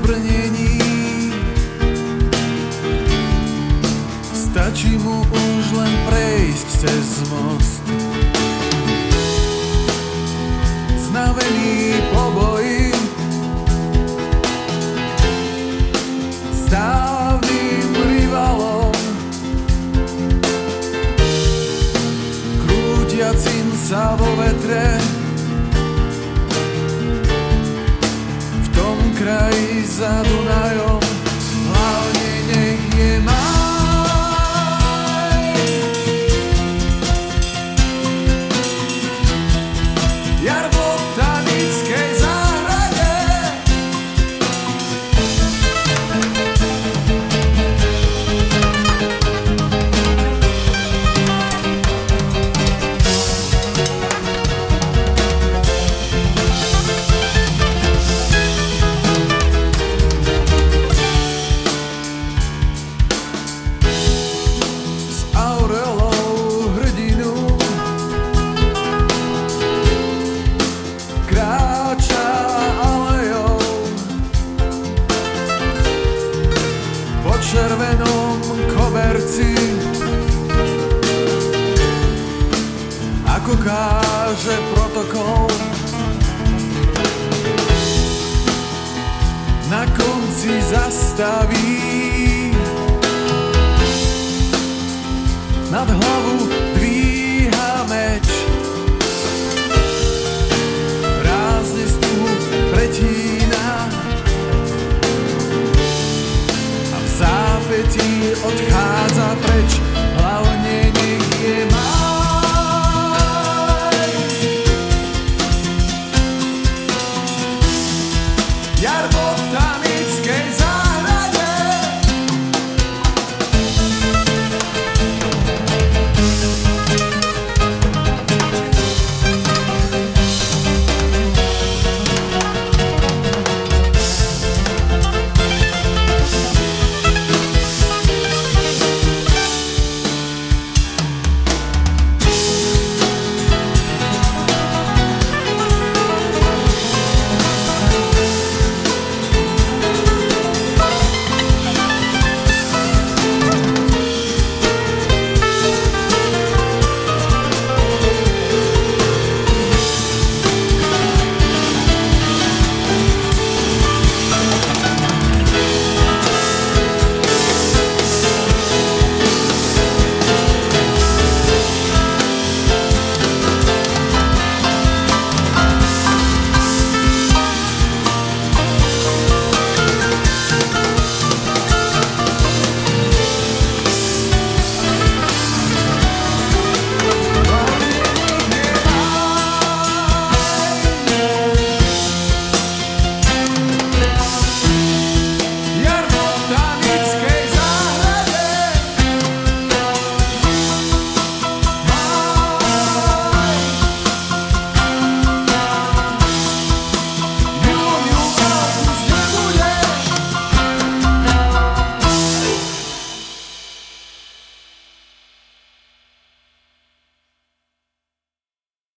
brnení. Stačí mu už len prejsť cez most. Znavený poboji s dávnym rivalom krútiacim sa vo vetre za Dunają zastaví nad hlavu dvíha meč. Rázne stuhu pretína a v zápätí odchádza preč.